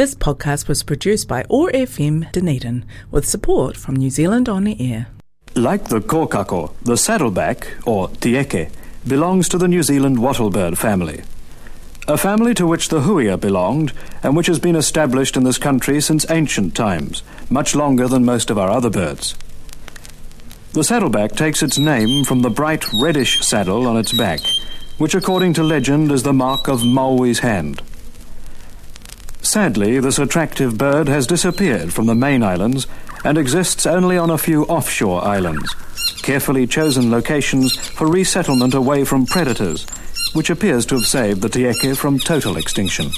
This podcast was produced by OAR FM Dunedin with support from New Zealand On Air. Like the kōkako, the saddleback, or tieke, belongs to the New Zealand wattlebird family. A family to which the huia belonged, and which has been established in this country since ancient times, much longer than most of our other birds. The saddleback takes its name from the bright reddish saddle on its back, which according to legend is the mark of Maui's hand. Sadly, this attractive bird has disappeared from the main islands and exists only on a few offshore islands, carefully chosen locations for resettlement away from predators, which appears to have saved the tieke from total extinction.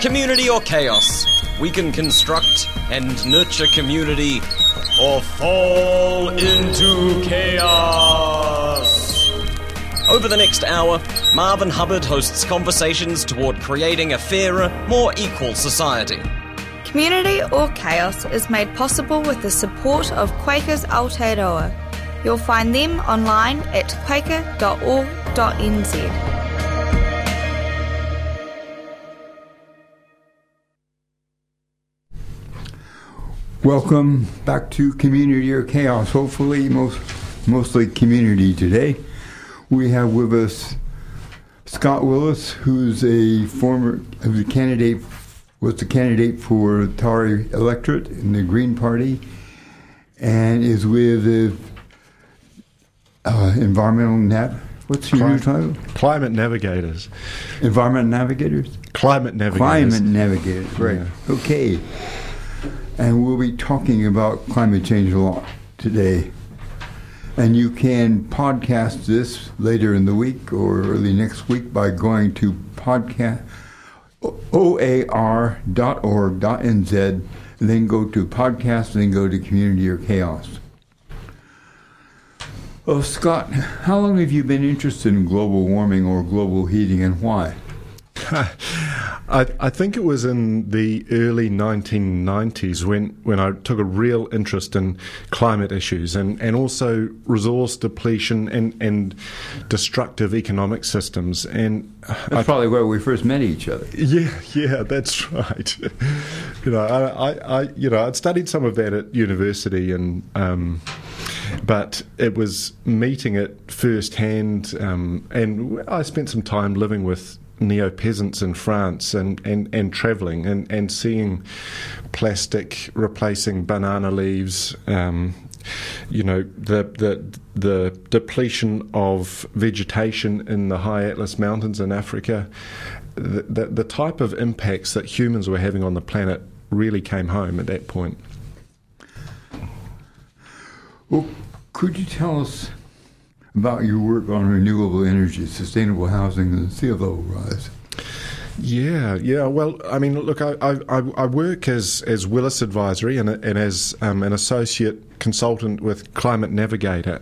Community or chaos? We can construct and nurture community or fall into chaos. Over the next hour, Marvin Hubbard hosts conversations toward creating a fairer, more equal society. Community or Chaos is made possible with the support of Quakers Aotearoa. You'll find them online at quaker.org.nz. Welcome back to Community or Chaos. Hopefully, most mostly community today. We have with us Scott Willis, who's a former who's a candidate was the candidate for Taieri electorate in the Green Party, and is with the uh, environmental nat. What's your new title? Climate Navigators. Environment navigators. Climate Navigators. Climate navigators. Right. Yeah. Okay. And we'll be talking about climate change a lot today. And you can podcast this later in the week or early next week by going to podcast oar.org.nz and then go to podcast and then go to community or chaos. Oh, Scott, how long have you been interested in global warming or global heating and why? I, I think it was in the early 1990s when, when I took a real interest in climate issues and, and also resource depletion and, and destructive economic systems. And That's I, probably where we first met each other. yeah, yeah, that's right. you know, I, I, I, you know, I'd studied some of that at university, and um, but it was meeting it firsthand, um, and I spent some time living with neo peasants in France and, and, and travelling and, and seeing plastic replacing banana leaves. Um, you know the the the depletion of vegetation in the high Atlas Mountains in Africa, the, the, the type of impacts that humans were having on the planet really came home at that point. Well, could you tell us about your work on renewable energy, sustainable housing, and sea level rise? Yeah, yeah. Well, I mean, look, I, I, I work as, as Willis Advisory and, and as um, an associate consultant with Climate Navigator,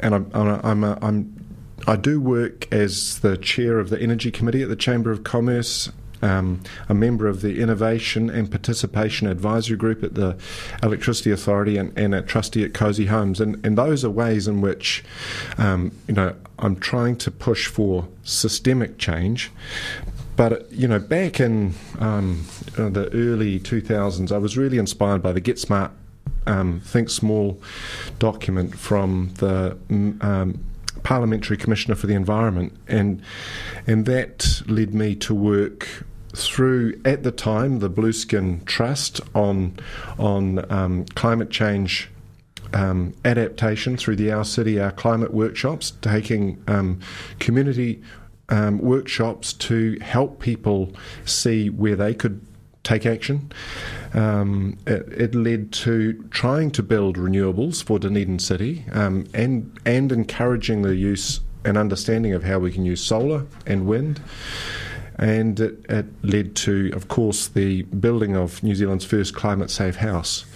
and I'm I'm, a, I'm I do work as the chair of the Energy Committee at the Chamber of Commerce. Um, a member of the Innovation and Participation Advisory Group at the Electricity Authority and, and a trustee at Cosy Homes, and, and those are ways in which, um, you know, I'm trying to push for systemic change, but you know, back in um, the early 2000s, I was really inspired by the Get Smart, um, Think Small document from the um, Parliamentary Commissioner for the Environment, and and that led me to work through at the time the Blueskin Trust on on um, climate change. Um, adaptation through the Our City, Our Climate workshops, taking um, community um, workshops to help people see where they could take action. Um, it, it, led to trying to build renewables for Dunedin City um, and and encouraging the use and understanding of how we can use solar and wind. And it, it led to, of course, the building of New Zealand's first climate safe house.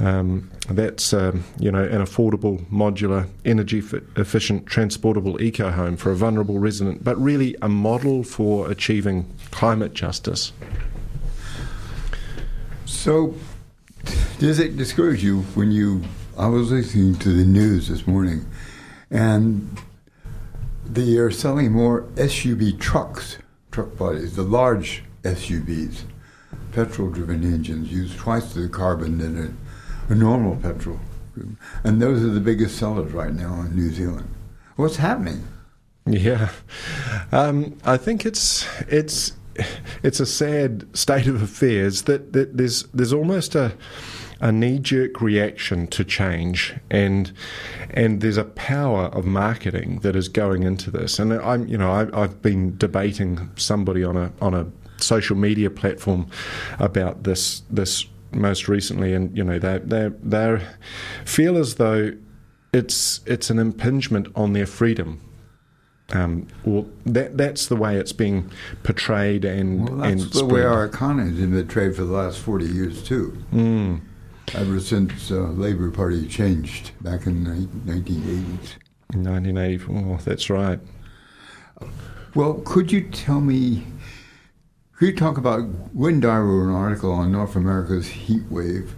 Um, that's um, you know an affordable, modular, energy efficient, transportable eco home for a vulnerable resident, but really a model for achieving climate justice. So, Does it discourage you when you? I was listening to the news this morning, and they are selling more SUV trucks, truck bodies, the large SUVs, petrol-driven engines use twice the carbon than a, a normal petrol, and those are the biggest sellers right now in New Zealand. What's happening? Yeah, um, I think it's it's it's a sad state of affairs that, that there's there's almost a a knee jerk reaction to change and and there's a power of marketing that is going into this. And I'm you know I, I've been debating somebody on a on a social media platform about this this most recently and you know they they they feel as though it's it's an impingement on their freedom um, well, that that's the way it's being portrayed and well, that's and the way our economy has been portrayed for the last forty years too. Mm. Ever since uh, Labour Party changed back in the nineteen eighties. Nineteen eighty four. That's right. Well, could you tell me? Could you talk about when Dyer wrote an article on North America's heat wave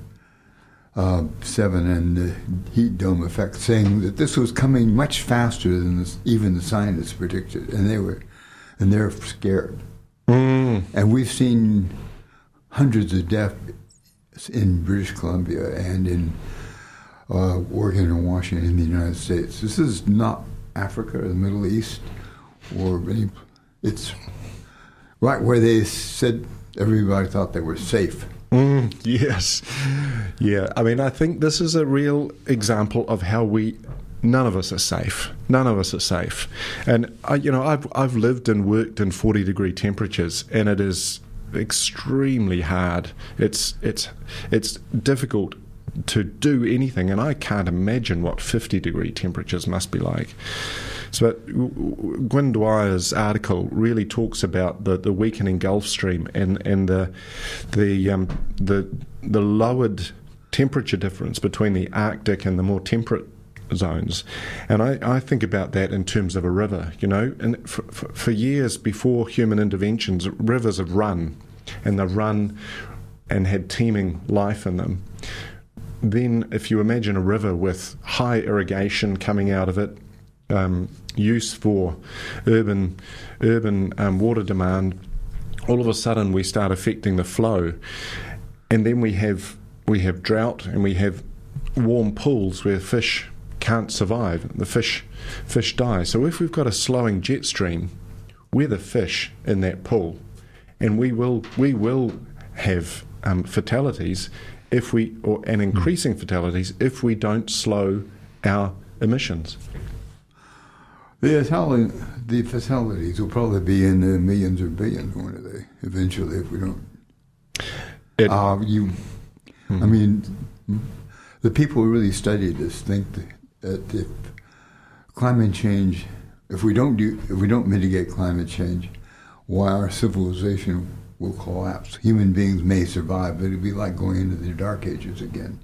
uh, seven and the heat dome effect, saying that this was coming much faster than this, even the scientists predicted, and they were, and they're scared. Mm. And we've seen hundreds of deaths in British Columbia and in uh, Oregon and Washington in the United States. This is not Africa or the Middle East or any. It's right where they said everybody thought they were safe. Mm, yes. Yeah. I mean, I think this is a real example of how we. None of us are safe. None of us are safe, and I, you know, I've I've lived and worked in forty degree temperatures, and it is extremely hard. It's it's it's difficult to do anything, and I can't imagine what fifty degree temperatures must be like. So Gwynne Dyer's article really talks about the, the weakening Gulf Stream and, and the the um, the the lowered temperature difference between the Arctic and the more temperate zones. And I, I think about that in terms of a river, you know. And for, for, for years before human interventions, rivers have run, and they've run and had teeming life in them. Then, if you imagine a river with high irrigation coming out of it, um, use for urban urban um, water demand, all of a sudden we start affecting the flow, and then we have we have drought and we have warm pools where fish can't survive. The fish fish die. So if we've got a slowing jet stream, we're the fish in that pool, and we will we will have um, fatalities if we or and increasing fatalities if we don't slow our emissions. The, the facilities will probably be in the millions or billions, won't they? Eventually, if we don't. It, uh, you, mm-hmm. I mean, the people who really study this think that if climate change, if we don't do, if we don't mitigate climate change, why our civilization will collapse. Human beings may survive, but it'd be like going into the dark ages again.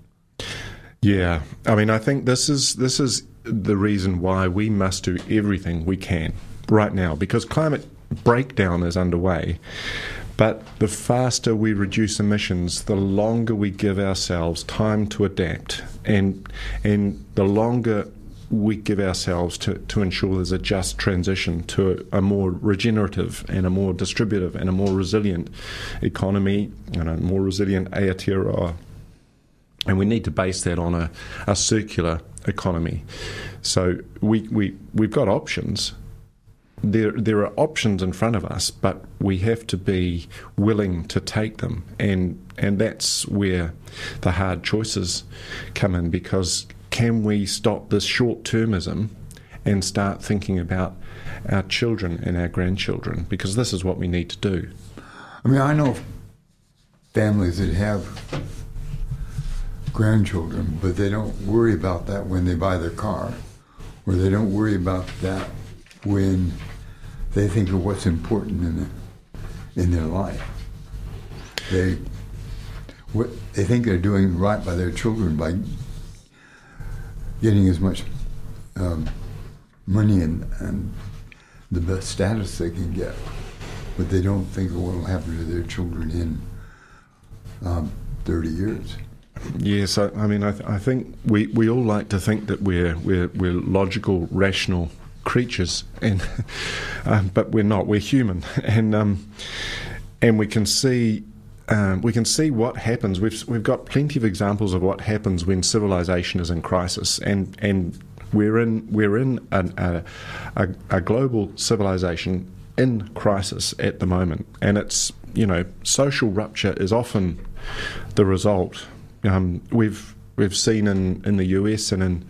Yeah, I mean, I think this is this is the reason why we must do everything we can right now because climate breakdown is underway. But the faster we reduce emissions, the longer we give ourselves time to adapt, and and the longer we give ourselves to, to ensure there's a just transition to a, a more regenerative and a more distributive and a more resilient economy and a more resilient Aotearoa. And we need to base that on a, a circular economy. So we, we, we've got options. There, there are options in front of us, but we have to be willing to take them. And, and that's where the hard choices come in because can we stop this short termism and start thinking about our children and our grandchildren? Because this is what we need to do. I mean, I know families that have grandchildren, but they don't worry about that when they buy their car, or they don't worry about that when they think of what's important in the, in their life. They what they think they're doing right by their children by getting as much um, money and, and the best status they can get, but they don't think of what will happen to their children in um, 30 years. Yes, I, I mean, I, th- I, think we, we all like to think that we're we're, we're logical, rational creatures, and um, but we're not. We're human, and um, and we can see um, we can see what happens. We've we've got plenty of examples of what happens when civilization is in crisis, and and we're in we're in an, a, a, a global civilization in crisis at the moment, and it's you know social rupture is often the result. Um, we've we've seen in, in the US and in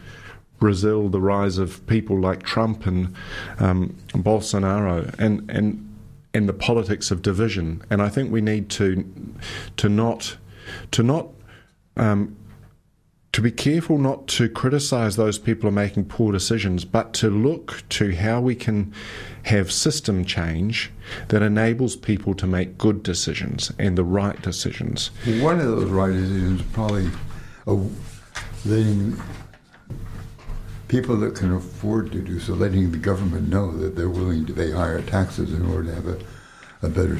Brazil the rise of people like Trump and um, Bolsonaro, and and and the politics of division. And I think we need to to not to not um, to be careful not to criticize those people who are making poor decisions, but to look to how we can have system change that enables people to make good decisions and the right decisions. One of those right decisions is probably letting people that can afford to do so, letting the government know that they're willing to pay higher taxes in order to have a, a better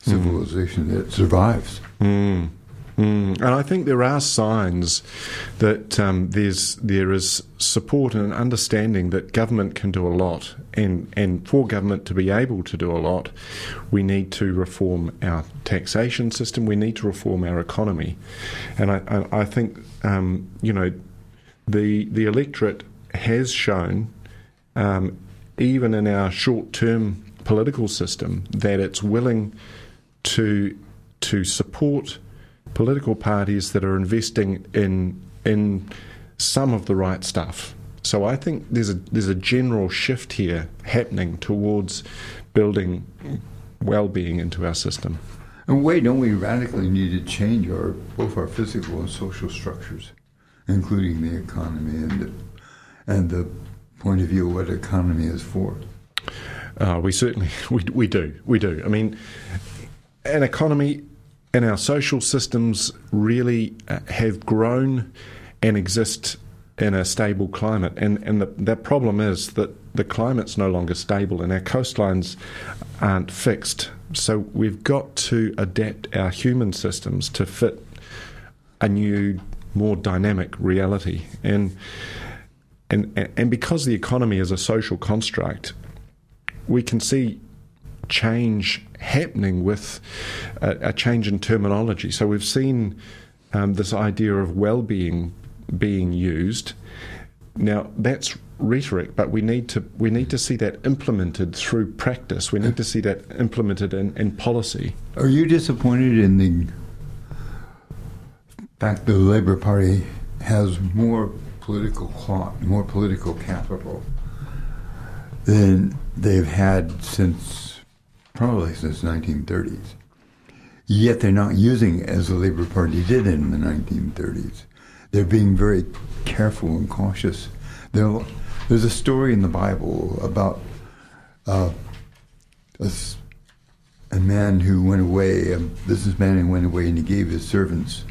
civilization mm. that survives. Mm. Mm, and I think there are signs that um, there's there is support and understanding that government can do a lot, and and for government to be able to do a lot, we need to reform our taxation system. We need to reform our economy, and I I, I think um, you know the the electorate has shown, um, even in our short term political system, that it's willing to to support political parties that are investing in in some of the right stuff. So I think there's a there's a general shift here happening towards building well-being into our system. And wait, don't we radically need to change our both our physical and social structures, including the economy and the, and the point of view of what economy is for? Uh, we certainly we, we do we do. I mean, an economy and our social systems really uh, have grown and exist in a stable climate. And, and the, the problem is that the climate's no longer stable and our coastlines aren't fixed. So we've got to adapt our human systems to fit a new, more dynamic reality. And, and, and because the economy is a social construct, we can see change happening with a, a change in terminology. So we've seen um, this idea of well-being being used. Now that's rhetoric, but we need to we need to see that implemented through practice. We need to see that implemented in, in policy. Are you disappointed in the fact the Labour Party has more political clout, more political capital than they've had since probably since 1930s. Yet they're not using it as the Labour Party did in the 1930s. They're being very careful and cautious. They're, there's a story in the Bible about uh, a, a, man who went away, a businessman who went away, and he gave his servants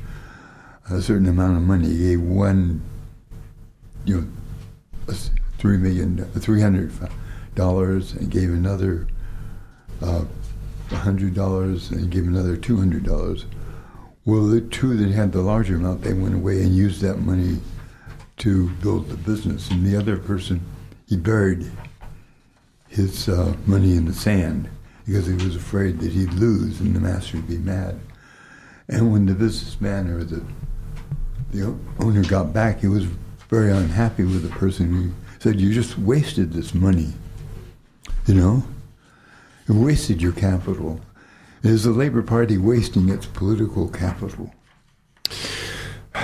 a certain amount of money. He gave one, you know, three million, three hundred dollars, and gave another uh, $100 and gave another $200. Well, the two that had the larger amount, they went away and used that money to build the business. And the other person, he buried his uh, money in the sand because he was afraid that he'd lose and the master would be mad. And when the businessman or the the owner got back, he was very unhappy with the person who said, "You just wasted this money," you know. You wasted your capital. Is the Labour Party wasting its political capital?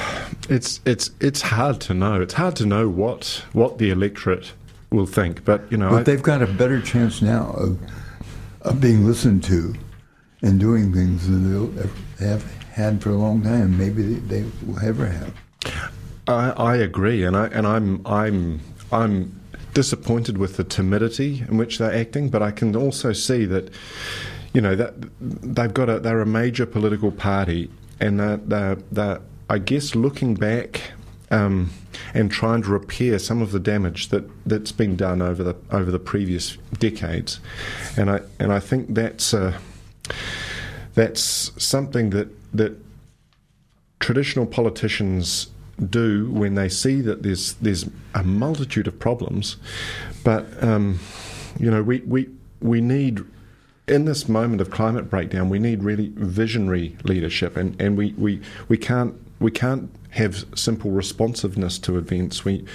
It's it's it's hard to know. It's hard to know what what the electorate will think. But you know, but I, they've got a better chance now of of being listened to and doing things than they have had for a long time. Maybe they, will ever have. I, I agree, and I and I'm I'm I'm disappointed with the timidity in which they're acting, but I can also see that, you know, that they've got a they're a major political party, and they're, they're, they're I guess looking back. Um, and trying to repair some of the damage that, that's been done over the over the previous decades, and I and I think that's uh, that's something that that traditional politicians do when they see that there's there's a multitude of problems, but um, you know we, we we need in this moment of climate breakdown we need really visionary leadership. And, and we, we, we can't we can't have simple responsiveness to events. We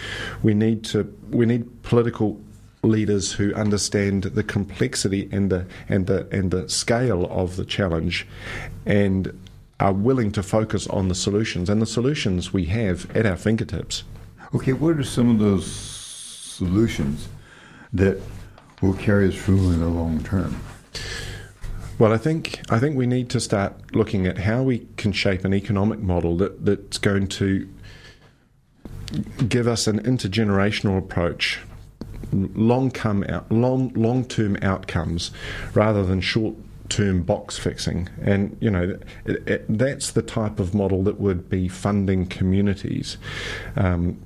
we need to we need political leaders who understand the complexity and the and the and the scale of the challenge. And are willing to focus on the solutions and the solutions we have at our fingertips. Okay, what are some of those solutions that will carry us through in the long term? Well, I think I think we need to start looking at how we can shape an economic model that, that's going to give us an intergenerational approach, long come out, long long term outcomes, rather than short term box fixing. And you know it, it, that's the type of model that would be funding communities, um,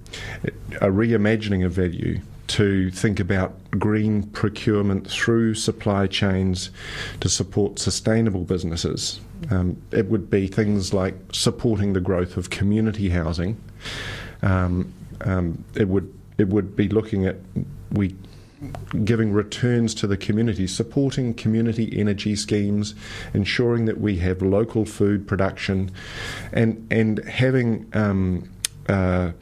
a reimagining of value to think about green procurement through supply chains to support sustainable businesses. Um, it would be things like supporting the growth of community housing. Um, um, it would it would be looking at we giving returns to the community, supporting community energy schemes, ensuring that we have local food production, and and having um, uh,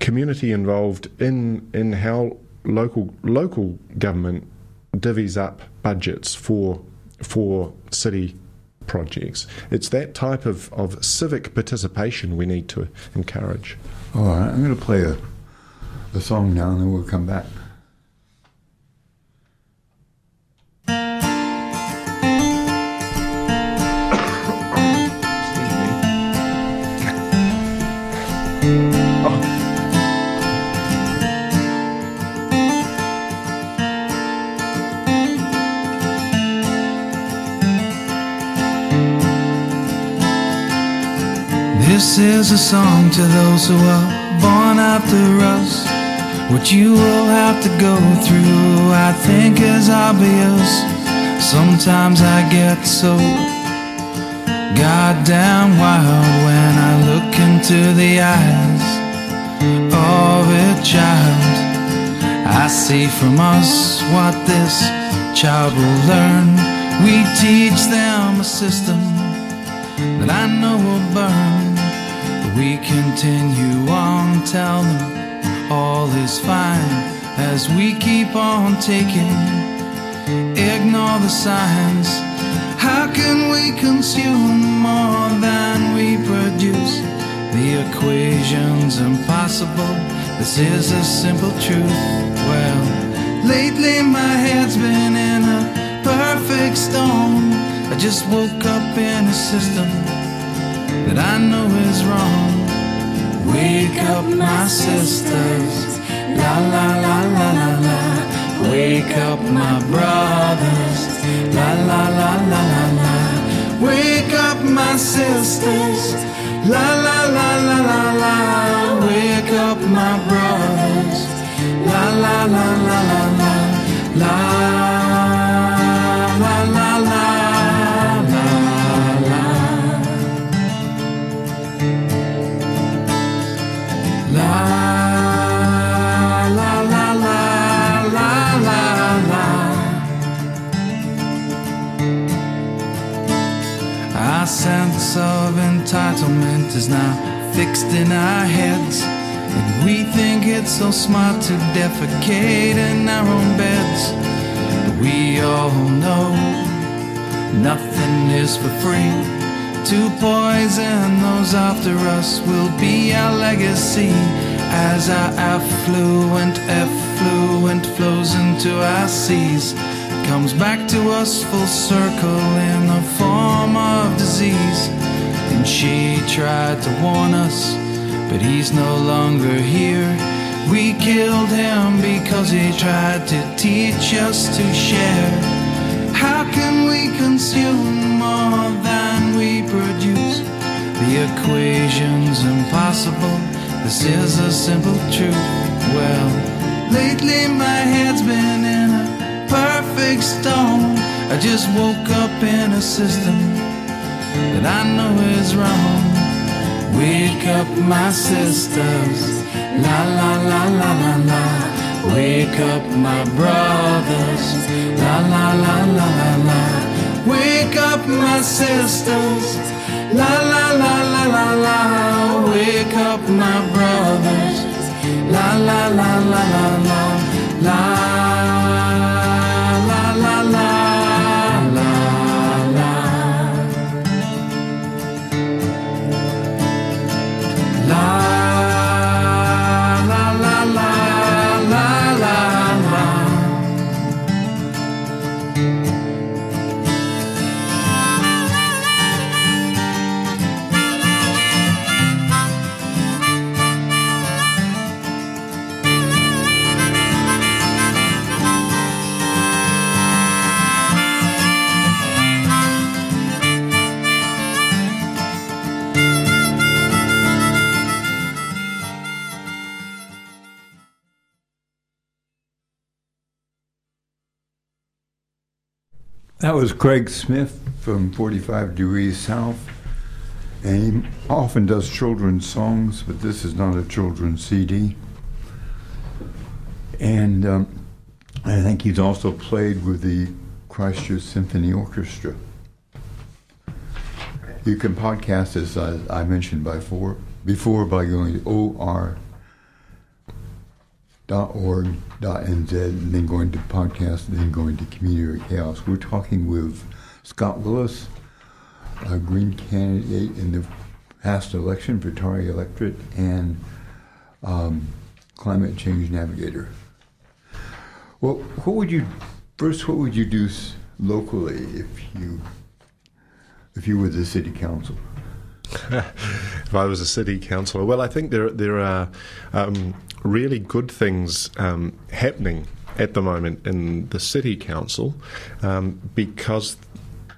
community involved in in how local local government divvies up budgets for for city projects. It's that type of, of civic participation we need to encourage. All right, I'm going to play a, a song now and then we'll come back. This is a song to those who are born after us. What you will have to go through, I think, is obvious. Sometimes I get so goddamn wild when I look into the eyes of a child. I see from us what this child will learn. We teach them a system that I know will burn. We continue on, tell them all is fine as we keep on taking. Ignore the signs. How can we consume more than we produce? The equation's impossible. This is a simple truth. Well, lately my head's been in a perfect storm. I just woke up in a system that I know is wrong. Wake up, my sisters. La la la la la la. Wake up, my brothers. La la la la la la. Wake up, my sisters. La la la la la la. Wake up, my brothers. La la la la la la. la. Sense of entitlement is now fixed in our heads. And we think it's so smart to defecate in our own beds. But we all know nothing is for free. To poison those after us will be our legacy as our affluent effluent flows into our seas comes back to us full circle in the form of disease. And she tried to warn us, but he's no longer here. We killed him because he tried to teach us to share. How can we consume more than we produce? The equation's impossible. This is a simple truth. Well, lately my head's been perfect storm. I just woke up in a system that I know is wrong. Wake up, my sisters. La la la la la la. Wake up, my brothers. La la la la la la. Wake up, my sisters. La la la la la la. Wake up, my brothers. La la la la la la. La la was Craig Smith from 45 Degrees South. And he often does children's songs, but this is not a children's CD. And um, I think he's also played with the Christchurch Symphony Orchestra. You can podcast as I mentioned before, before by going to or .org.nz and then going to podcast and then going to Community Chaos. We're talking with Scott Willis, a Green candidate in the past election for Taieri electorate and um, climate change navigator. Well, what would you first? What would you do locally if you if you were the city council? if I was a city councillor. Well, I think there there are um, really good things um, happening at the moment in the city council um, because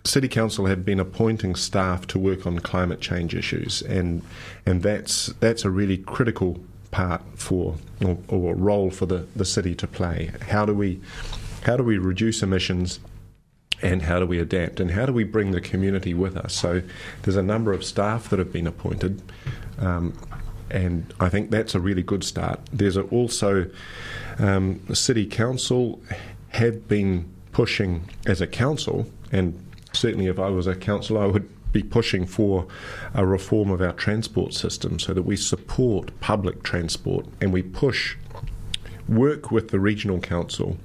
city council have been appointing staff to work on climate change issues, and and that's that's a really critical part for or, or role for the, the city to play. How do we how do we reduce emissions? and how do we adapt and how do we bring the community with us? So there's a number of staff that have been appointed, um, and I think that's a really good start. There's also um, the city council have been pushing as a council, and certainly if I was a council, I would be pushing for a reform of our transport system so that we support public transport and we push work with the regional council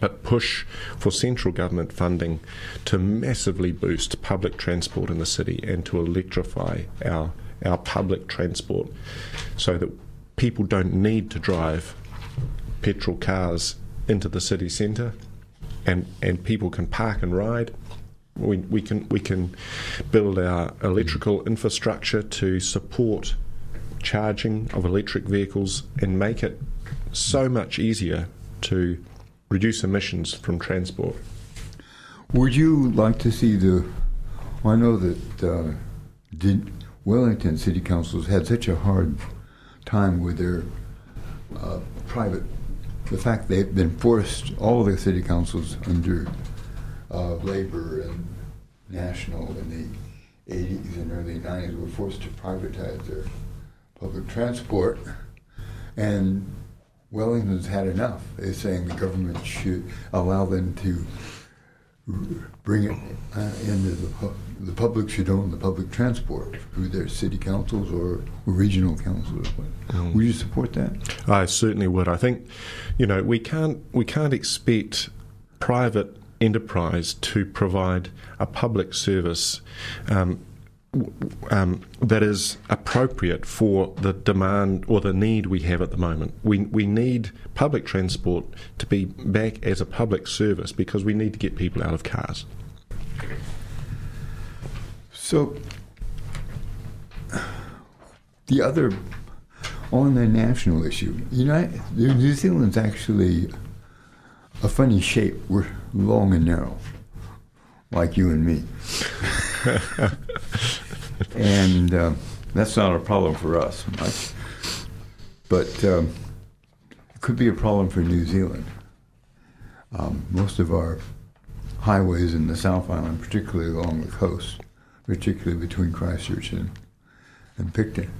but push for central government funding to massively boost public transport in the city and to electrify our our public transport so that people don't need to drive petrol cars into the city centre and and people can park and ride we, we can we can build our electrical infrastructure to support charging of electric vehicles and make it so much easier to reduce emissions from transport. Would you like to see the? I know that uh, Wellington City Councils had such a hard time with their uh, private. The fact they've been forced, all the city councils under uh, Labour and National in the 80s and early 90s were forced to privatize their public transport, and Wellington's had enough. They're saying the government should allow them to bring it uh, into the, the public should own the public transport through their city councils or regional councils. Would you support that? I certainly would. I think, you know, we can't we can't expect private enterprise to provide a public service um, um, that is appropriate for the demand or the need we have at the moment. We we need public transport to be back as a public service because we need to get people out of cars. So, the other, on the national issue, United, New Zealand's actually a funny shape. We're long and narrow, like you and me. and uh, that's not a problem for us much. But um, it could be a problem for New Zealand. Um, most of our highways in the South Island, particularly along the coast, particularly between Christchurch and and Picton.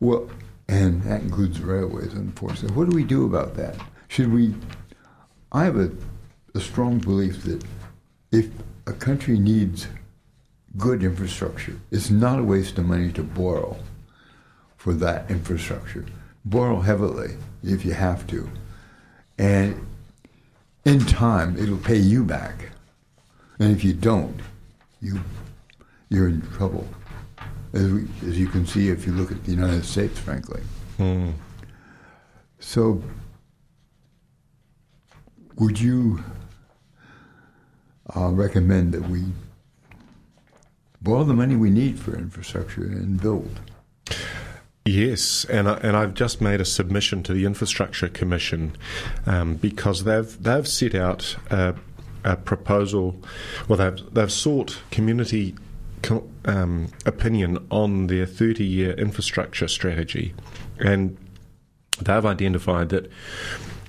Well, and that includes railways, unfortunately. What do we do about that? Should we? I have a, a strong belief that if a country needs good infrastructure, it's not a waste of money to borrow for that infrastructure. Borrow heavily if you have to. And in time, it'll pay you back. And if you don't, you, you're in trouble. As, we, as you can see if you look at the United States, frankly. So, would you uh, recommend that we borrow the money we need for infrastructure and build? Yes, and I, and I've just made a submission to the Infrastructure Commission um, because they've they've set out a, a proposal, well they've they've sought community um, opinion on their thirty year infrastructure strategy, and they've identified that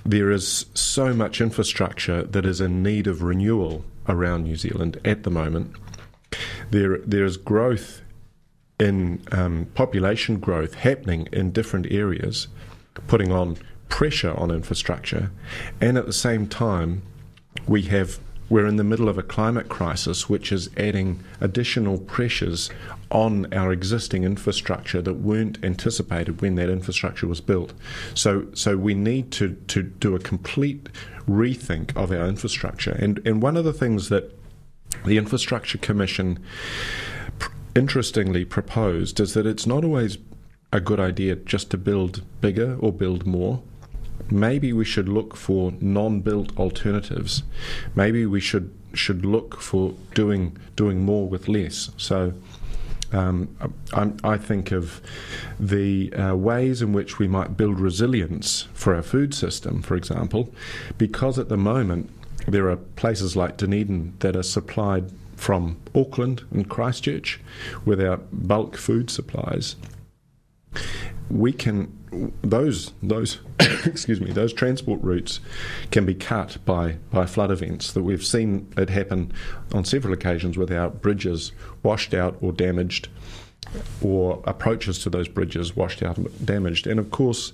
there is so much infrastructure that is in need of renewal around New Zealand at the moment. There there is growth in um, population growth happening in different areas, putting on pressure on infrastructure, and at the same time, we have we're in the middle of a climate crisis, which is adding additional pressures on our existing infrastructure that weren't anticipated when that infrastructure was built. So, so we need to, to do a complete rethink of our infrastructure. And and one of the things that the Infrastructure Commission pr- interestingly proposed is that it's not always a good idea just to build bigger or build more. Maybe we should look for non-built alternatives. Maybe we should should look for doing doing more with less. So. Um, I, I think of the uh, ways in which we might build resilience for our food system, for example, because at the moment there are places like Dunedin that are supplied from Auckland and Christchurch with our bulk food supplies. We can those those excuse me those transport routes can be cut by by flood events that we've seen it happen on several occasions with our bridges washed out or damaged or approaches to those bridges washed out and damaged. And of course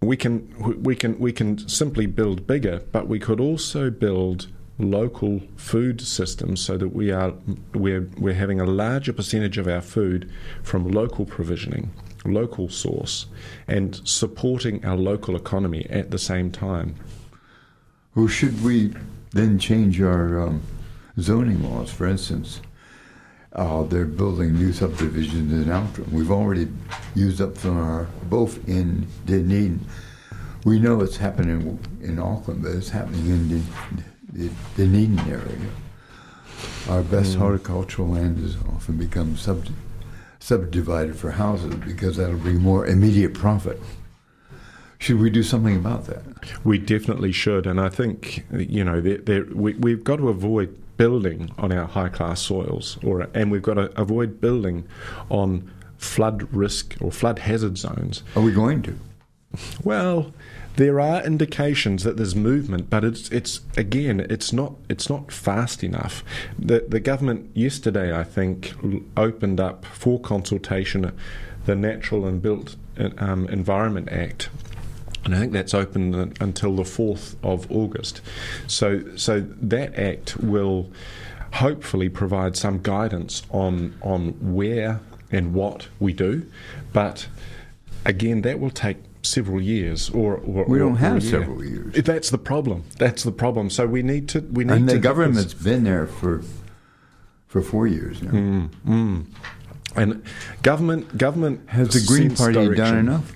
we can we can we can simply build bigger but we could also build local food systems so that we are we're we're having a larger percentage of our food from local provisioning local source and supporting our local economy at the same time. Well, should we then change our um, zoning laws? For instance, uh, they're building new subdivisions in Outram. We've already used up some of our, both in Dunedin. We know it's happening in Auckland, but it's happening in the, the Dunedin area. Our best Mm. horticultural land has often become sub, subdivided for houses because that'll bring more immediate profit. Should we do something about that? We definitely should, and I think you know there, there, we, we've got to avoid building on our high class soils, or and we've got to avoid building on flood risk or flood hazard zones. Are we going to? Well, there are indications that there's movement, but it's it's again it's not it's not fast enough. The the government yesterday, I think, opened up for consultation the Natural and Built um, Environment Act. And I think that's open until the 4th of August. So, so that act will hopefully provide some guidance on, on where and what we do. But again, that will take several years or, or We don't or have a year. several years. That's the problem. That's the problem. So we need to we need And to the government's been there for for four years now. Mm, mm. And government government Has the Green Party done enough?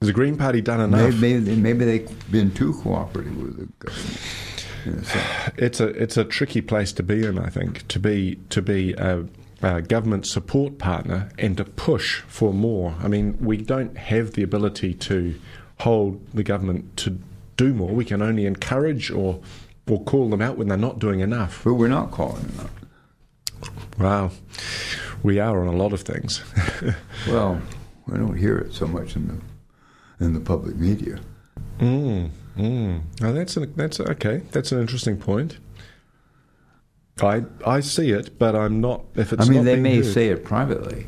Has the Green Party done enough? Maybe, maybe, maybe they've been too cooperative with the government. sense. it's a it's a tricky place to be in. I think to be to be a, a government support partner and to push for more. I mean, we don't have the ability to hold the government to do more. We can only encourage or or call them out when they're not doing enough. But we're not calling them out. Wow, we are on a lot of things. Well, I don't hear it so much in the in the public media. Mm, mm. Oh, that's an, that's okay. That's an interesting point. I I see it, but I'm not. If it's I mean, not they may heard- say it privately,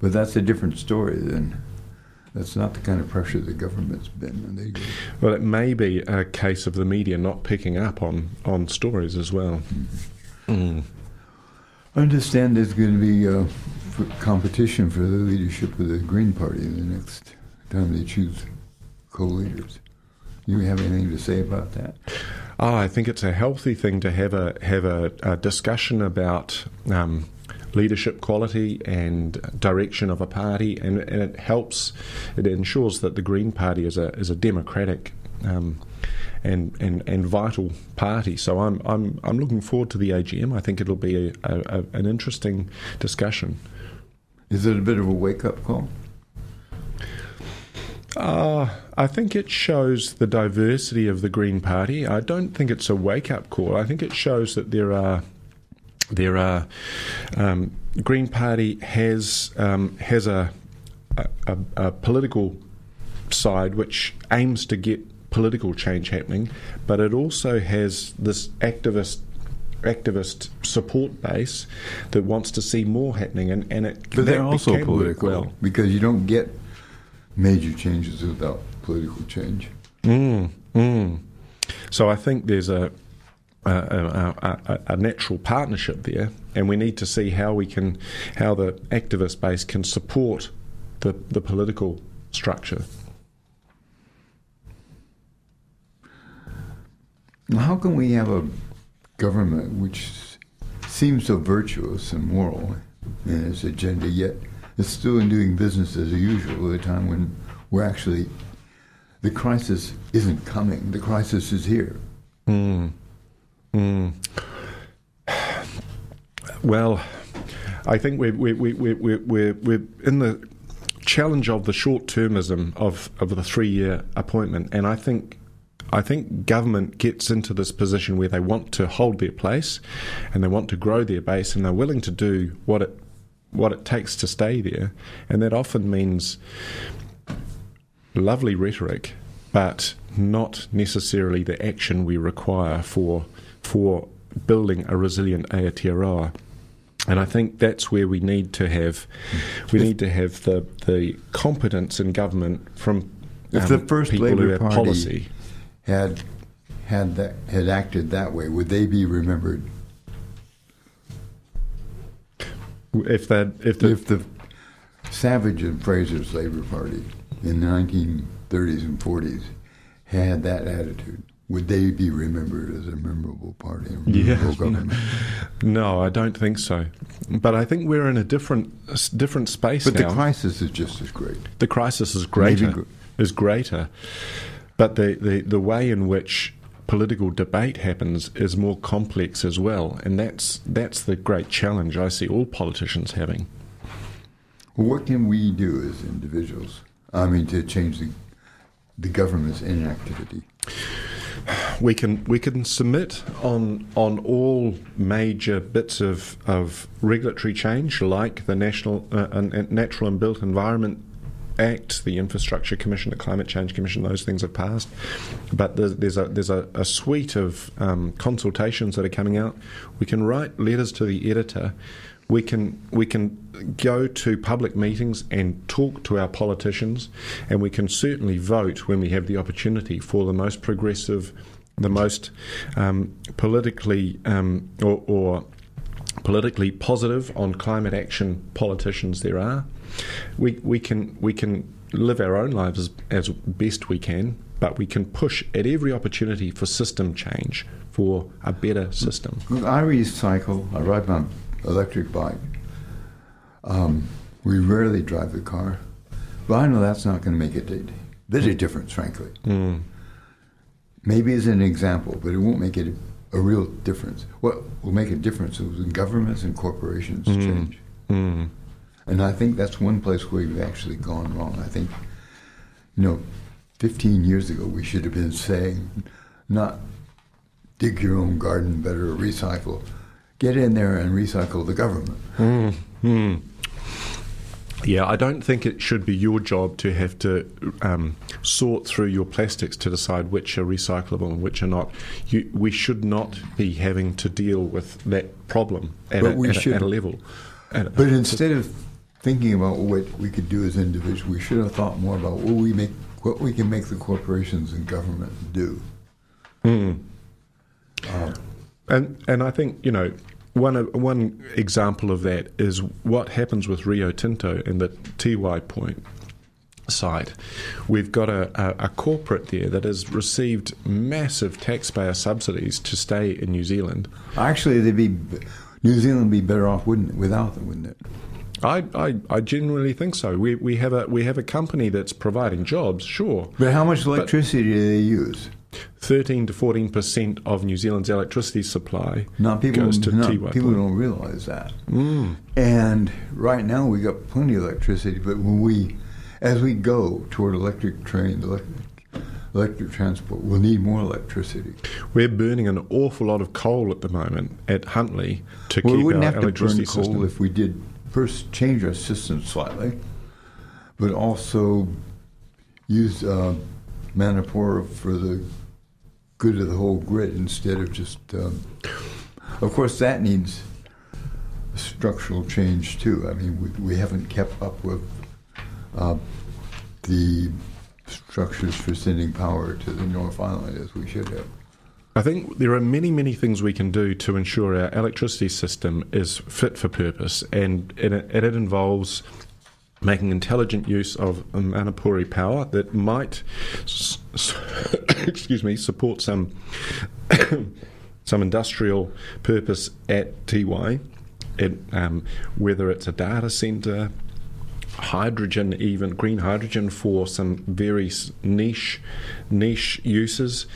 but that's a different story. Then that's not the kind of pressure the government's been. And they go, Well, it may be a case of the media not picking up on on stories as well. Mm. I understand there's going to be uh, competition for the leadership of the Green Party the next time they choose co-leaders. You have anything to say about that? Oh, I think it's a healthy thing to have a have a, a discussion about um, leadership quality and direction of a party, and, and it helps. It ensures that the Green Party is a is a democratic. Um, and, and, and vital party. So I'm, I'm I'm looking forward to the AGM. I think it'll be a, a, an interesting discussion. Is it a bit of a wake-up call? Uh, I think it shows the diversity of the Green Party. I don't think it's a wake up call. I think it shows that there are there are um, Green Party has um, has a, a, a, political side which aims to get political change happening, but it also has this activist activist support base that wants to see more happening, and, and it But they're also political well. because you don't get major changes without political change. Mm, mm. So I think there's a a, a, a a natural partnership there, and we need to see how we can how the activist base can support the the political structure. Now, How can we have a government which seems so virtuous and moral in its agenda, yet is still in doing business as usual at a time when we're actually the crisis isn't coming, the crisis is here. Mm. Mm. Well, I think we're, we're, we're, we're, we're, we're in the challenge of the short termism of, of the three year appointment, and I think. I think government gets into this position where they want to hold their place and they want to grow their base and they're willing to do what it what it takes to stay there. And that often means lovely rhetoric, but not necessarily the action we require for for building a resilient Aotearoa. And I think that's where we need to have we need to have the the competence in government from If um, the first Labour Party policy. had had that had acted that way, would they be remembered? If that if the if the Savage and Fraser's Labour Party in the 1930s and 40s had that attitude, would they be remembered as a memorable party, a Yeah, memorable government? no, I don't think so. But I think we're in a different different space But now. the crisis is just as great. the crisis is greater Maybe gr- is greater, but the, the, the way in which political debate happens is more complex as well, and that's that's the great challenge I see all politicians having. Well, what can we do as individuals? I mean, to change the the government's inactivity. We can we can submit on on all major bits of, of regulatory change, like the National uh, and Natural and Built Environment Act, the Infrastructure Commission, the Climate Change Commission. Those things have passed, but there's, there's a there's a, a suite of um, consultations that are coming out. We can write letters to the editor. We can we can go to public meetings and talk to our politicians, and we can certainly vote when we have the opportunity for the most progressive, the most um, politically um, or, or politically positive on climate action politicians there are. We we can we can live our own lives as, as best we can, but we can push at every opportunity for system change, for a better system. I recycle. I ride my electric bike. Um, we rarely drive the car, but I know that's not going to make a bit of difference, frankly. Mm. Maybe as an example, but it won't make it a, a real difference. What will make a difference is when governments and corporations Mm. change. Mm. And I think that's one place where we've actually gone wrong. I think, you know, 15 years ago we should have been saying, not dig your own garden better, recycle. Get in there and recycle the government. Mm. Mm. Yeah, I don't think it should be your job to have to um, sort through your plastics to decide which are recyclable and which are not. You, we should not be having to deal with that problem at, But a, we at, a, at a level. At a- But instead of thinking about what we could do as individuals, we should have thought more about what we make, what we can make the corporations and government do. Hmm. Um, and and I think you know one one example of that is what happens with Rio Tinto and the Tiwai Point site. We've got a, a, a corporate there that has received massive taxpayer subsidies to stay in New Zealand. Actually, they'd be New Zealand would be better off wouldn't it, without them, wouldn't it? I, I, I genuinely think so. We, we have a we have a company that's providing jobs, sure. But how much electricity do they use? Thirteen to fourteen percent of New Zealand's electricity supply Not people. goes to not, Tiwai people don't realize that. Mm. And right now we've got plenty of electricity, but when we, as we go toward electric trains, electric, electric transport, we'll need more electricity. We're burning an awful lot of coal at the moment at Huntly to Well, we keep wouldn't our have to electricity burn coal system. if we did first change our system slightly, but also use uh, Manapouri for the good of the whole grid instead of just. Um, of course, that needs structural change too. I mean, we, we haven't kept up with uh, the structures for sending power to the North Island as we should have. I think there are many, many things we can do to ensure our electricity system is fit for purpose, and it, it involves making intelligent use of Manapouri power that might, s- s- excuse me, support some some industrial purpose at Tiwai, it, um, whether it's a data center, hydrogen, even green hydrogen for some very niche niche uses.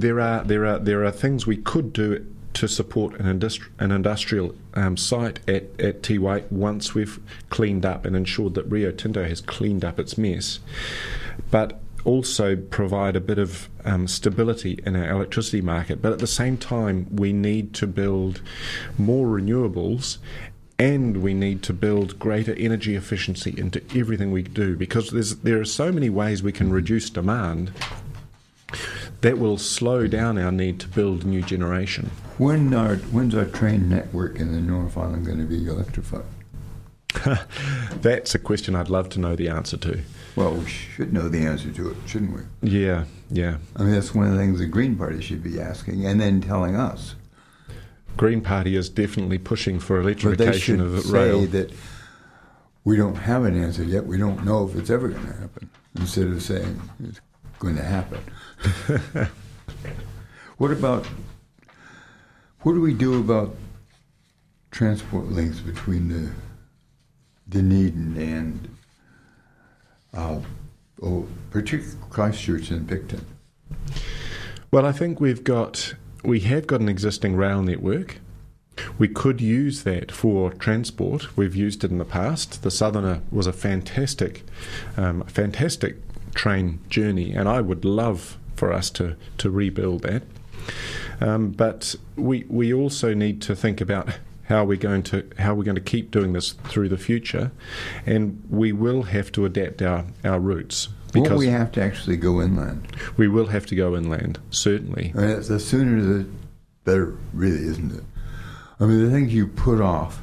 There are there are there are things we could do to support an, industri- an industrial um, site at, at Tiwai once we've cleaned up and ensured that Rio Tinto has cleaned up its mess, but also provide a bit of um, stability in our electricity market. But at the same time, we need to build more renewables and we need to build greater energy efficiency into everything we do because there are so many ways we can reduce demand that will slow down our need to build new generation. When our, when's our train network in the North Island going to be electrified? That's a question I'd love to know the answer to. Well, we should know the answer to it, shouldn't we? Yeah, yeah. I mean, that's one of the things the Green Party should be asking and then telling us. Green Party is definitely pushing for electrification But they should of the say rail. that we don't have an answer yet. We don't know if it's ever going to happen. Instead of saying going to happen. what about what do we do about transport links between the Dunedin and uh, oh, particularly Christchurch and Picton? Well, I think we've got we have got an existing rail network. We could use that for transport. We've used it in the past. The Southerner was a fantastic, um, fantastic train journey, and I would love for us to to rebuild that. Um, but we we also need to think about how we're going to how we're going to keep doing this through the future, and we will have to adapt our our routes because we have to actually go inland? we will have to go inland certainly. I mean, it's the sooner the better, really, isn't it? I mean, the things you put off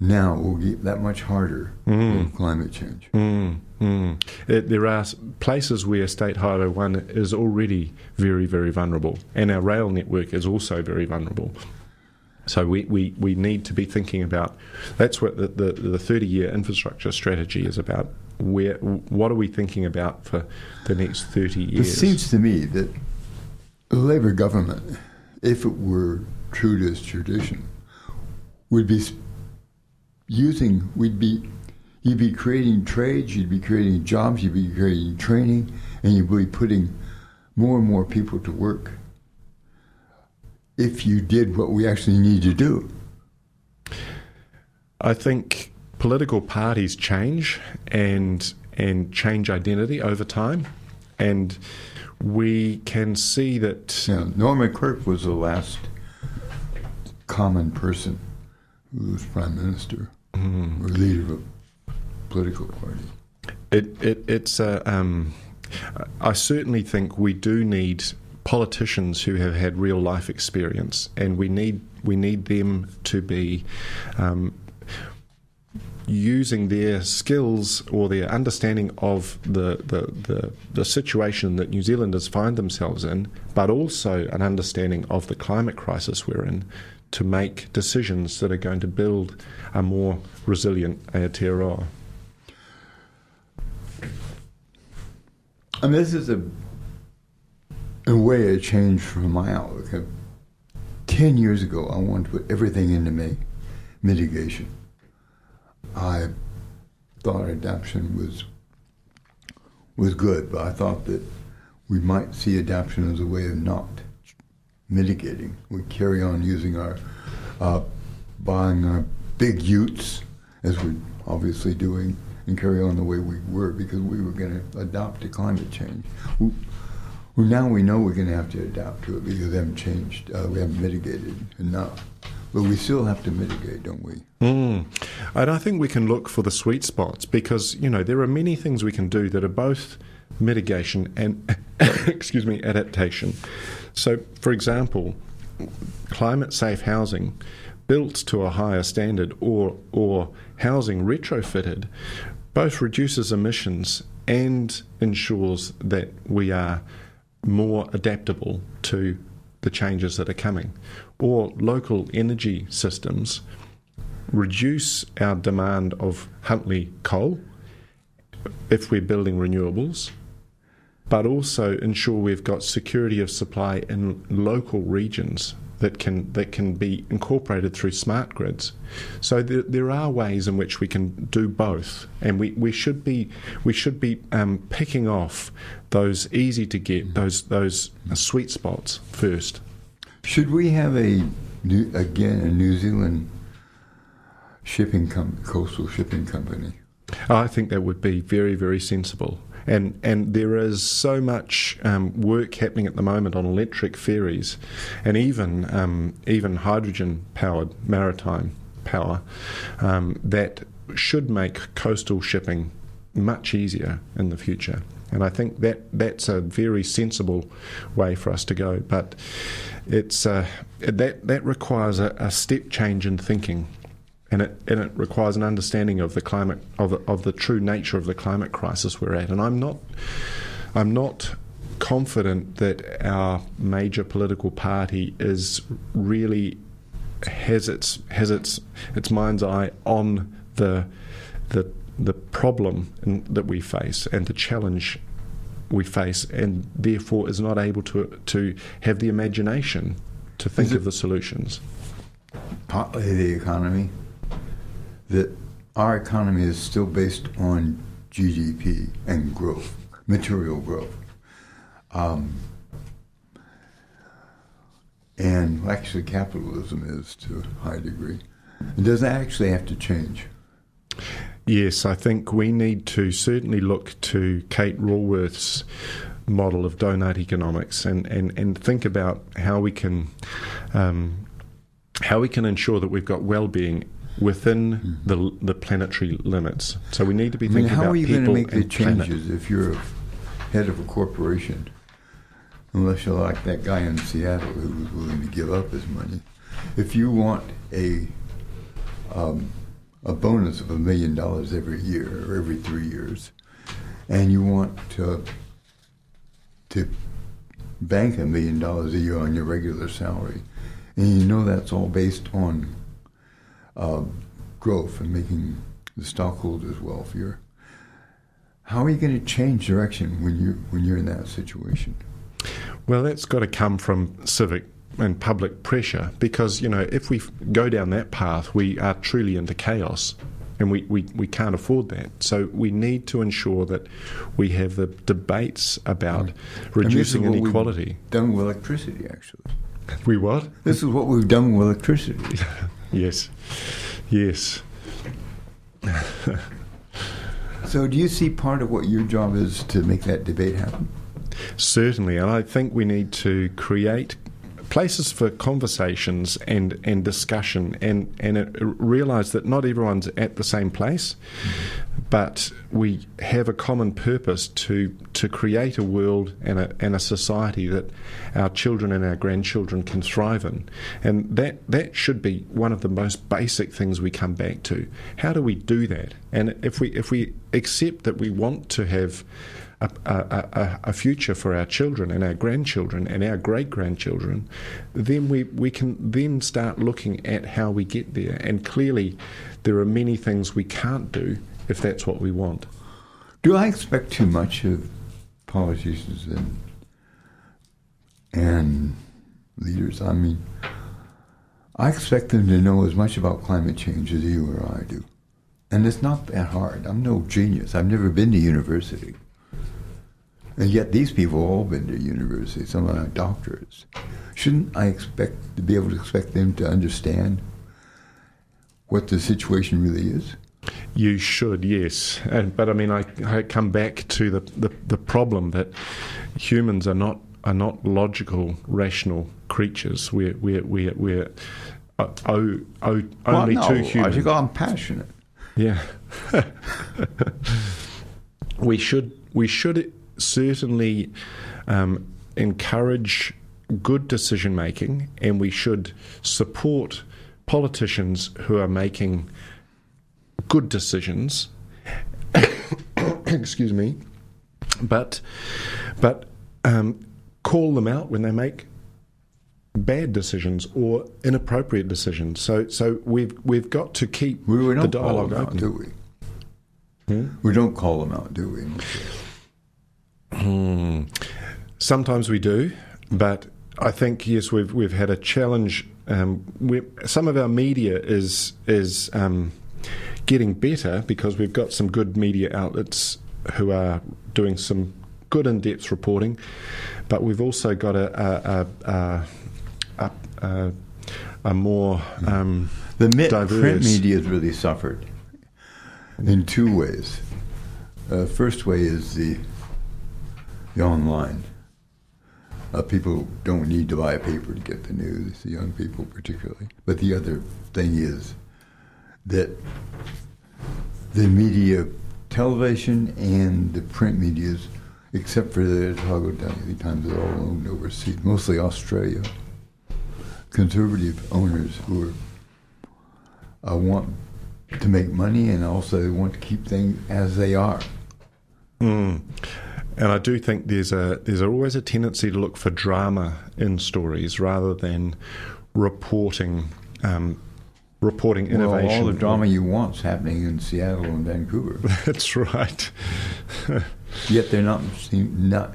now will get that much harder with climate change. Mm, mm. It, there are places where State Highway 1 is already very, very vulnerable, and our rail network is also very vulnerable. So we, we, we need to be thinking about that's what the, the, the 30 year infrastructure strategy is about. Where what are we thinking about for the next 30 years? It years? seems to me that the Labour government, if it were true to its tradition, would be s- using, we'd be, you'd be creating trades, you'd be creating jobs, you'd be creating training, and you'd be putting more and more people to work if you did what we actually need to do. I think political parties change and and change identity over time, and we can see that Yeah, Norman Kirk was the last common person who was prime minister or leader of a political party. It, it, it's a, um, I certainly think we do need politicians who have had real life experience, and we need we need them to be. Um, using their skills or their understanding of the, the, the, the, situation that New Zealanders find themselves in, but also an understanding of the climate crisis we're in, to make decisions that are going to build a more resilient Aotearoa. And this is a, a way a change from my outlook. Ten years ago, I wanted to put everything into me, mitigation. I thought adaptation was was good, but I thought that we might see adaptation as a way of not mitigating. We carry on using our uh, buying our big utes as we're obviously doing and carry on the way we were because we were going to adopt to climate change. We, well, now we know we're going to have to adapt to it because we haven't changed, uh, we haven't mitigated enough. But we still have to mitigate, don't we? Mm. And I think we can look for the sweet spots because, you know, there are many things we can do that are both mitigation and, excuse me, adaptation. So, for example, climate safe housing built to a higher standard or, or housing retrofitted both reduces emissions and ensures that we are more adaptable to the changes that are coming. Or local energy systems reduce our demand of Huntly coal if we're building renewables, but also ensure we've got security of supply in local regions that can that can be incorporated through smart grids. So there, there are ways in which we can do both, and we, we should be we should be um, picking off those easy to get those those sweet spots first. Should we have a new, again a New Zealand shipping com- coastal shipping company? I think that would be very very sensible and and there is so much um, work happening at the moment on electric ferries, and even um, even hydrogen powered maritime power um, that should make coastal shipping much easier in the future. And I think that that's a very sensible way for us to go. But it's uh, that that requires a, a step change in thinking and it and it requires an understanding of the climate of of the true nature of the climate crisis we're at. And I'm not I'm not confident that our major political party is really has its has its its mind's eye on the the the problem in, that we face and the challenge we face, and therefore is not able to to have the imagination to think of the solutions. Partly the economy that our economy is still based on GDP and growth, material growth. Um, and actually, capitalism is to a high degree. Does actually have to change? Yes, I think we need to certainly look to Kate Raworth's model of donut economics and, and, and think about how we can um, how we can ensure that we've got well-being within the the planetary limits. So we need to be I mean, thinking how about are you going to make the planet. changes if you're a head of a corporation? Unless you're like that guy in Seattle who was willing to give up his money. If you want a um, a bonus of a million dollars every year or every three years, and you want to to bank a million dollars a year on your regular salary, and you know that's all based on uh, growth and making the stockholders wealthier. How are you going to change direction when you when you're in that situation? Well, that's got to come from civic and public pressure because you know if we go down that path, we are truly into chaos. And we, we, we can't afford that. So we need to ensure that we have the debates about Right. reducing and this is what inequality. We've done with electricity, actually. We what? This is what we've done with electricity. Yes. Yes. so, do you see part of what your job is to make that debate happen? Certainly, and I think we need to create places for conversations and, and discussion and, and it, realize that not everyone's at the same place. but we have a common purpose to to create a world and a and a society that our children and our grandchildren can thrive in, and that that should be one of the most basic things we come back to. How do we do that? And if we if we accept that we want to have a, a, a, future for our children and our grandchildren and our great grandchildren, then we, we can then start looking at how we get there. And clearly, there are many things we can't do if that's what we want. Do I expect too much of politicians and and leaders? I mean, I expect them to know as much about climate change as you or I do. And it's not that hard. I'm no genius. I've never been to university. And yet these people all been to university, some of them are doctors. Shouldn't I expect to be able to expect them to understand what the situation really is? You should, yes. And, but I mean, I, I come back to the, the, the problem that humans are not are not logical, rational creatures. We're we're we're, we're uh, oh, oh, only well, no, two humans. I think I'm passionate. Yeah. we should we should certainly um, encourage good decision making, and we should support politicians who are making good decisions. Excuse me, but but um, call them out when they make bad decisions or inappropriate decisions. So so we've we've got to keep we, the dialogue out, open. do we? Hmm? We don't call them out, do we? Hmm. Sometimes we do, but I think yes, we've we've had a challenge. Um, some of our media is is um, getting better because we've got some good media outlets who are doing some good in-depth reporting, but we've also got a a, a, a, a more um, the diverse. print media has really suffered in two ways. Uh, first way is the the online. Uh, people don't need to buy a paper to get the news, the young people particularly. But the other thing is that the media, television and the print medias, except for the Otago Daily Times, are all owned overseas, mostly Australia. Conservative owners who are, uh, want to make money and also want to keep things as they are. Mm. And I do think there's a there's always a tendency to look for drama in stories rather than reporting um, reporting innovation. Well, all the drama you want's happening in Seattle and Vancouver. That's right. Yet they're not not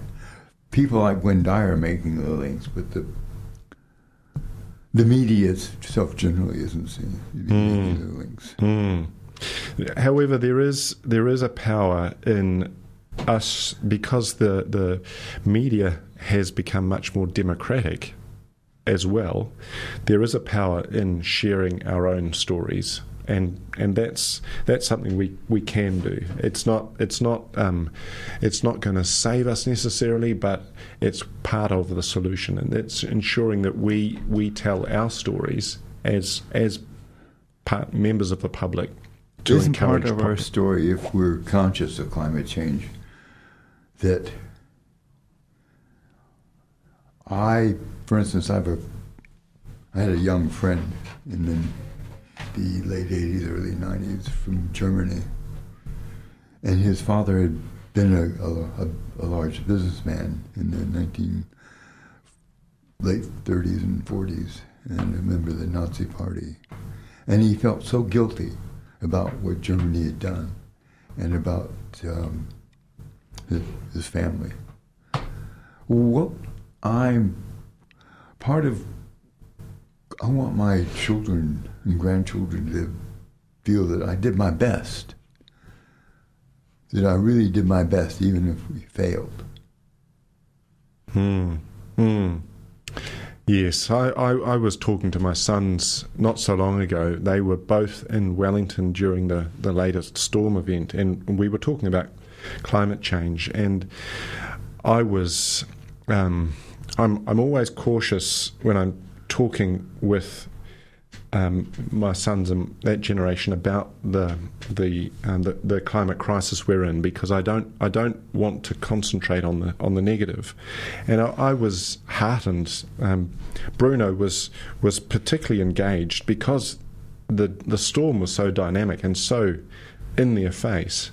people like Gwynne Dyer are making the links, but the the media itself generally isn't seeing mm. the links. Mm. However, there is there is a power in us because the the media has become much more democratic as well. There is a power in sharing our own stories. And and that's that's something we, we can do. It's not it's not um, it's not going to save us necessarily, but it's part of the solution, and it's ensuring that we we tell our stories as as part, members of the public to Isn't encourage part of our story if we're conscious of climate change that I, for instance, I have a, I had a young friend in the, the late 80s, early 90s from Germany, and his father had been a, a, a large businessman in the 19 late 30s and 40s, and a member of the Nazi Party, and he felt so guilty about what Germany had done, and about um, his, family. Well, I'm part of. I want my children and grandchildren to feel that I did my best. That I really did my best, even if we failed. Hmm. Hmm. Yes, I, I, I, was talking to my sons not so long ago. They were both in Wellington during the, the latest storm event, and we were talking about climate change. And I was, um, I'm, I'm always cautious when I'm talking with um, my sons and that generation about the the, um, the, the climate crisis we're in because I don't I don't want to concentrate on the on the negative, and I, I was heartened. Um, Bruno was was particularly engaged because the the storm was so dynamic and so in their face,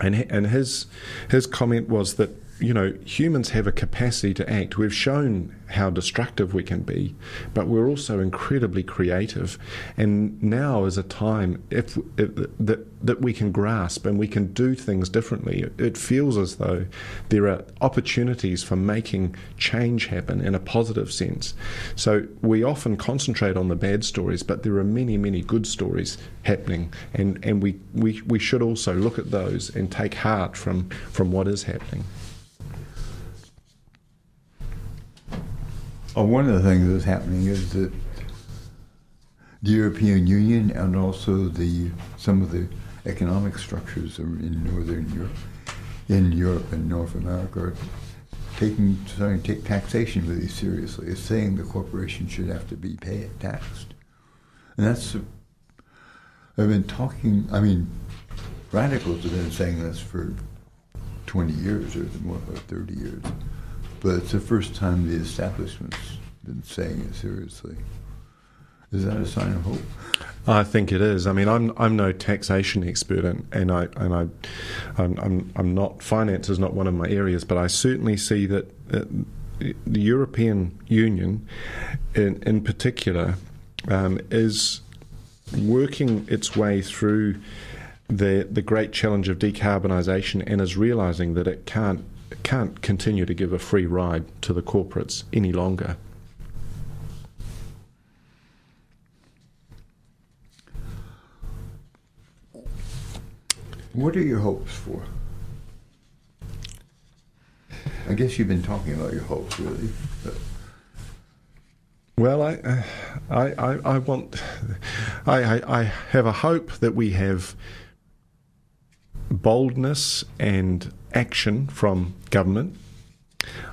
and and his his comment was that you know, humans have a capacity to act. We've shown how destructive we can be, but we're also incredibly creative. And now is a time if, if that that we can grasp and we can do things differently. It feels as though there are opportunities for making change happen in a positive sense. So we often concentrate on the bad stories, but there are many, many good stories happening, and, and we, we, we should also look at those and take heart from, from what is happening. Oh, one of the things that's happening is that the European Union and also the some of the economic structures in Northern Europe, in Europe and North America, are taking starting to take taxation really seriously. It's saying the corporation should have to be paid taxed, and that's. I've been talking. I mean, radicals have been saying this for 20 years or more, or 30 years. But it's the first time the establishment's been saying it seriously. Is that a sign of hope? I think it is. I mean, I'm I'm no taxation expert, and, and I and I, I'm, I'm I'm not finance is not one of my areas, but I certainly see that the European Union, in in particular, um, is working its way through the the great challenge of decarbonisation and is realising that it can't can't continue to give a free ride to the corporates any longer. What are your hopes for? I guess you've been talking about your hopes, really. But. Well, I, I, I, I want, I, I, I have a hope that we have boldness and action from government.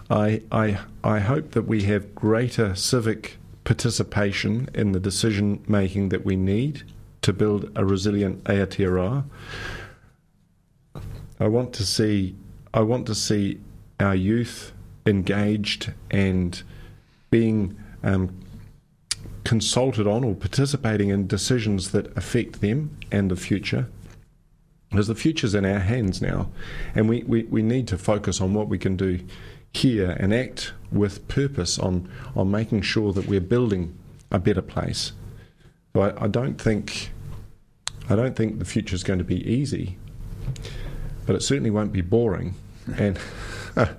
I, I, I hope that we have greater civic participation in the decision making that we need to build a resilient Aotearoa. I want to see I want to see our youth engaged and being um, consulted on or participating in decisions that affect them and the future. Because the future's in our hands now, and we, we, we need to focus on what we can do here and act with purpose on, on making sure that we're building a better place. So I, I don't think I don't think the future is going to be easy, but it certainly won't be boring. and and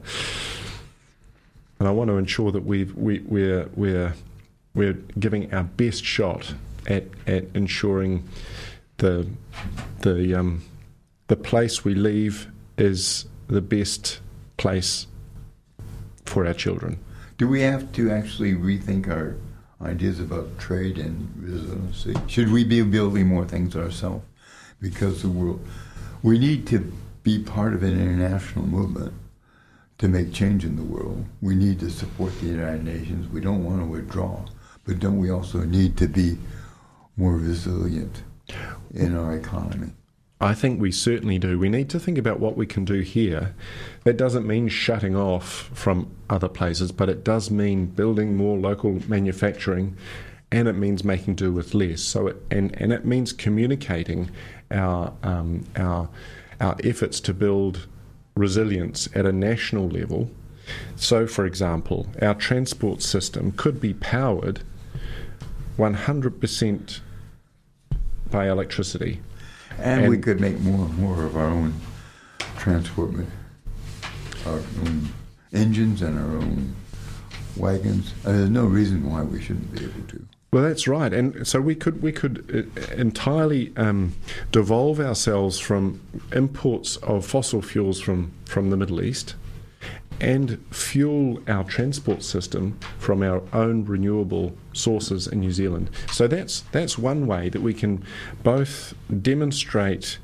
I want to ensure that we've, we, we're we're we're giving our best shot at, at ensuring the the um, the place we leave is the best place for our children. Do we have to actually rethink our ideas about trade and resiliency? Should we be building more things ourselves? Because the world, we need to be part of an international movement to make change in the world. We need to support the United Nations. We don't want to withdraw, but don't we also need to be more resilient in our economy? I think we certainly do. We need to think about what we can do here. That doesn't mean shutting off from other places, but it does mean building more local manufacturing and it means making do with less. So it, and, and it means communicating our, um, our, our efforts to build resilience at a national level. So, for example, our transport system could be powered 100% by electricity. And, and, we could make more and more of our own transport, our own engines and our own wagons. Uh, there's no reason why we shouldn't be able to. Well, that's right, and so we could we could uh, entirely um, devolve ourselves from imports of fossil fuels from from the Middle East, and fuel our transport system from our own renewable sources in New Zealand. So that's that's one way that we can both demonstrate,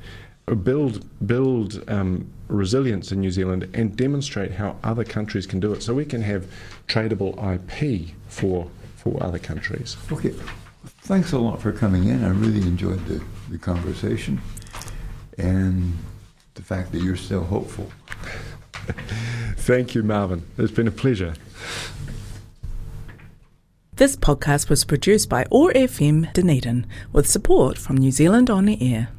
build build um, resilience in New Zealand, and demonstrate how other countries can do it. So we can have tradable IP for for other countries. Okay, thanks a lot for coming in. I really enjoyed the, the conversation and the fact that you're still hopeful. Thank you, Marvin. It's been a pleasure. This podcast was produced by OAR FM Dunedin with support from New Zealand On the Air.